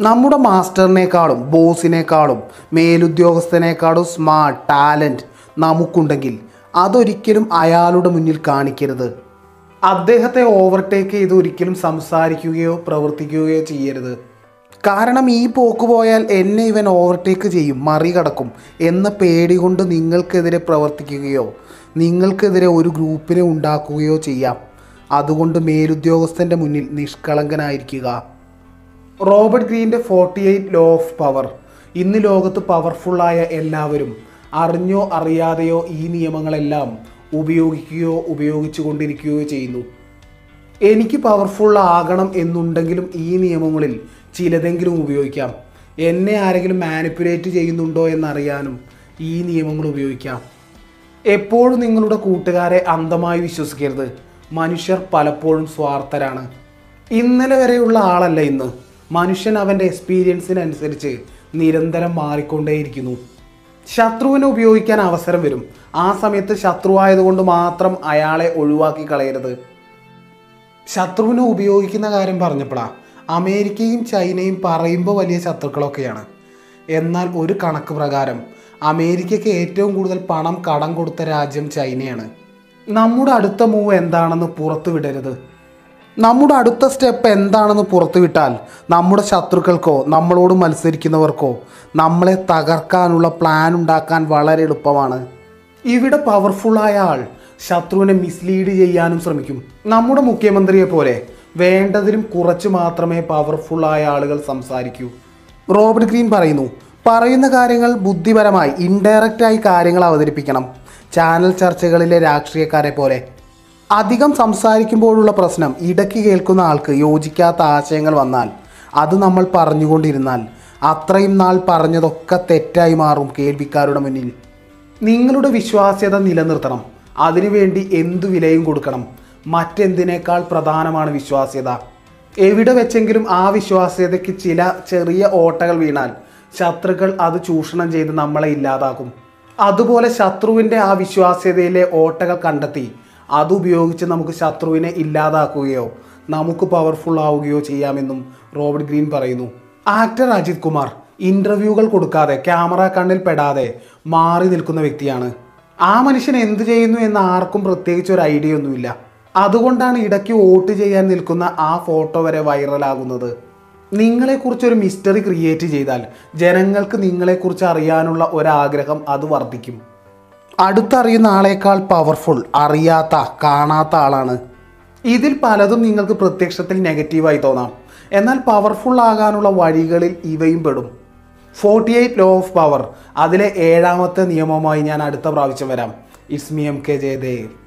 നമ്മുടെ മാസ്റ്ററിനേക്കാളും ബോസിനേക്കാളും മേലുദ്യോഗസ്ഥനേക്കാളും smart talent നമുക്കുണ്ടെങ്കിൽ അതൊരിക്കലും അയാളുടെ മുന്നിൽ കാണിക്കരുത്. അദ്ദേഹത്തെ ഓവർടേക്ക് ചെയ്ത് ഒരിക്കലും സംസാരിക്കുകയോ പ്രവർത്തിക്കുകയോ ചെയ്യരുത്. കാരണം ഈ പോക്ക് പോയാൽ എന്നെ ഇവൻ ഓവർടേക്ക് ചെയ്യും മറികടക്കും എന്ന പേടി കൊണ്ട് നിങ്ങൾക്കെതിരെ പ്രവർത്തിക്കുകയോ നിങ്ങൾക്കെതിരെ ഒരു ഗ്രൂപ്പിനെ ഉണ്ടാക്കുകയോ ചെയ്യാം. അതുകൊണ്ട് മേലുദ്യോഗസ്ഥന്റെ മുന്നിൽ നിഷ്കളങ്കനായിരിക്കുക. Robert ഗ്രീന്റെ forty eight law of power ഇന്ന് ലോകത്ത് പവർഫുള്ളായ എല്ലാവരും അറിഞ്ഞോ അറിയാതെയോ ഈ നിയമങ്ങളെല്ലാം ഉപയോഗിക്കുകയോ ഉപയോഗിച്ചു കൊണ്ടിരിക്കുകയോ ചെയ്യുന്നു. എനിക്ക് പവർഫുൾ ആകണം എന്നുണ്ടെങ്കിലും ഈ നിയമങ്ങളിൽ ചിലതെങ്കിലും ഉപയോഗിക്കാം. എന്നെ ആരെങ്കിലും മാനിപ്പുലേറ്റ് ചെയ്യുന്നുണ്ടോ എന്നറിയാനും ഈ നിയമങ്ങൾ ഉപയോഗിക്കാം. എപ്പോഴും നിങ്ങളുടെ കൂട്ടുകാരെ അന്ധമായി വിശ്വസിക്കരുത്. മനുഷ്യർ പലപ്പോഴും സ്വാർത്ഥരാണ്. ഇന്നലെ വരെയുള്ള ആളല്ല ഇന്ന്. മനുഷ്യൻ അവന്റെ എക്സ്പീരിയൻസിനനുസരിച്ച് നിരന്തരം മാറിക്കൊണ്ടേയിരിക്കുന്നു. ശത്രുവിനെ ഉപയോഗിക്കാൻ അവസരം വരും. ആ സമയത്ത് ശത്രുവായതുകൊണ്ട് മാത്രം അയാളെ ഒഴിവാക്കി കളയരുത്. ശത്രുവിനെ ഉപയോഗിക്കുന്ന കാര്യം പറഞ്ഞപ്പോഴാണ് അമേരിക്കയും ചൈനയും പറയുമ്പോൾ വലിയ ശത്രുക്കളൊക്കെയാണ്. എന്നാൽ ഒരു കണക്ക് പ്രകാരം അമേരിക്കയ്ക്ക് ഏറ്റവും കൂടുതൽ പണം കടം കൊടുത്ത രാജ്യം ചൈനയാണ്. നമ്മുടെ അടുത്ത മൂവ് എന്താണെന്ന് പുറത്തു വിടരുത് നമ്മുടെ അടുത്ത സ്റ്റെപ്പ് എന്താണെന്ന് പുറത്തുവിട്ടാൽ നമ്മുടെ ശത്രുക്കൾക്കോ നമ്മളോട് മത്സരിക്കുന്നവർക്കോ നമ്മളെ തകർക്കാനുള്ള പ്ലാൻ ഉണ്ടാക്കാൻ വളരെ എളുപ്പമാണ്. ഇവിടെ പവർഫുള്ളായ ആൾ ശത്രുവിനെ മിസ്ലീഡ് ചെയ്യാനും ശ്രമിക്കും. നമ്മുടെ മുഖ്യമന്ത്രിയെ പോലെ വേണ്ടതിലും കുറച്ച് മാത്രമേ പവർഫുള്ളായ ആളുകൾ സംസാരിക്കൂ. റോബർട്ട് ഗ്രീൻ പറയുന്നു പറയുന്ന കാര്യങ്ങൾ ബുദ്ധിപരമായി ഇൻഡയറക്റ്റായി കാര്യങ്ങൾ അവതരിപ്പിക്കണം. ചാനൽ ചർച്ചകളിലെ രാഷ്ട്രീയക്കാരെ പോലെ അധികം സംസാരിക്കുമ്പോഴുള്ള പ്രശ്നം ഇടയ്ക്ക് കേൾക്കുന്ന ആൾക്ക് യോജിക്കാത്ത ആശയങ്ങൾ വന്നാൽ അത് നമ്മൾ പറഞ്ഞുകൊണ്ടിരുന്നാൽ അത്രയും നാൾ പറഞ്ഞതൊക്കെ തെറ്റായി മാറും കേൾവിക്കാരുടെ മുന്നിൽ. നിങ്ങളുടെ വിശ്വാസ്യത നിലനിർത്തണം. അതിനുവേണ്ടി എന്തു വിലയും കൊടുക്കണം. മറ്റെന്തിനേക്കാൾ പ്രധാനമാണ് വിശ്വാസ്യത. എവിടെ വെച്ചെങ്കിലും ആ വിശ്വാസ്യതയ്ക്ക് ചില ചെറിയ ഓട്ടകൾ വീണാൽ ശത്രുക്കൾ അത് ചൂഷണം ചെയ്ത് നമ്മളെ ഇല്ലാതാക്കും. അതുപോലെ ശത്രുവിന്റെ ആ വിശ്വാസ്യതയിലെ ഓട്ടകൾ കണ്ടെത്തി അതുപയോഗിച്ച് നമുക്ക് ശത്രുവിനെ ഇല്ലാതാക്കുകയോ നമുക്ക് പവർഫുൾ ആവുകയോ ചെയ്യാമെന്നും റോബർട്ട് ഗ്രീൻ പറയുന്നു. ആക്ടർ അജിത് കുമാർ ഇന്റർവ്യൂകൾ കൊടുക്കാതെ ക്യാമറ കണ്ണിൽ പെടാതെ മാറി നിൽക്കുന്ന വ്യക്തിയാണ്. ആ മനുഷ്യൻ എന്ത് ചെയ്യുന്നു എന്ന് ആർക്കും പ്രത്യേകിച്ച് ഒരു ഐഡിയ ഒന്നുമില്ല. അതുകൊണ്ടാണ് ഇടയ്ക്ക് വോട്ട് ചെയ്യാൻ നിൽക്കുന്ന ആ ഫോട്ടോ വരെ വൈറലാകുന്നത് നിങ്ങളെക്കുറിച്ച് ഒരു മിസ്റ്ററി ക്രിയേറ്റ് ചെയ്താൽ ജനങ്ങൾക്ക് നിങ്ങളെക്കുറിച്ച് അറിയാനുള്ള ഒരാഗ്രഹം അത് വർദ്ധിക്കും. അടുത്തറിയുന്ന ആളേക്കാൾ പവർഫുൾ അറിയാത്ത കാണാത്ത ആളാണ്. ഇതിൽ പലതും നിങ്ങൾക്ക് പ്രത്യക്ഷത്തിൽ നെഗറ്റീവായി തോന്നാം. എന്നാൽ പവർഫുൾ ആകാനുള്ള വഴികളിൽ ഇവയും പെടും. Forty eight law of power അതിലെ ഏഴാമത്തെ നിയമമായി ഞാൻ അടുത്ത പ്രാവശ്യം വരാം. It's me M K Jayadev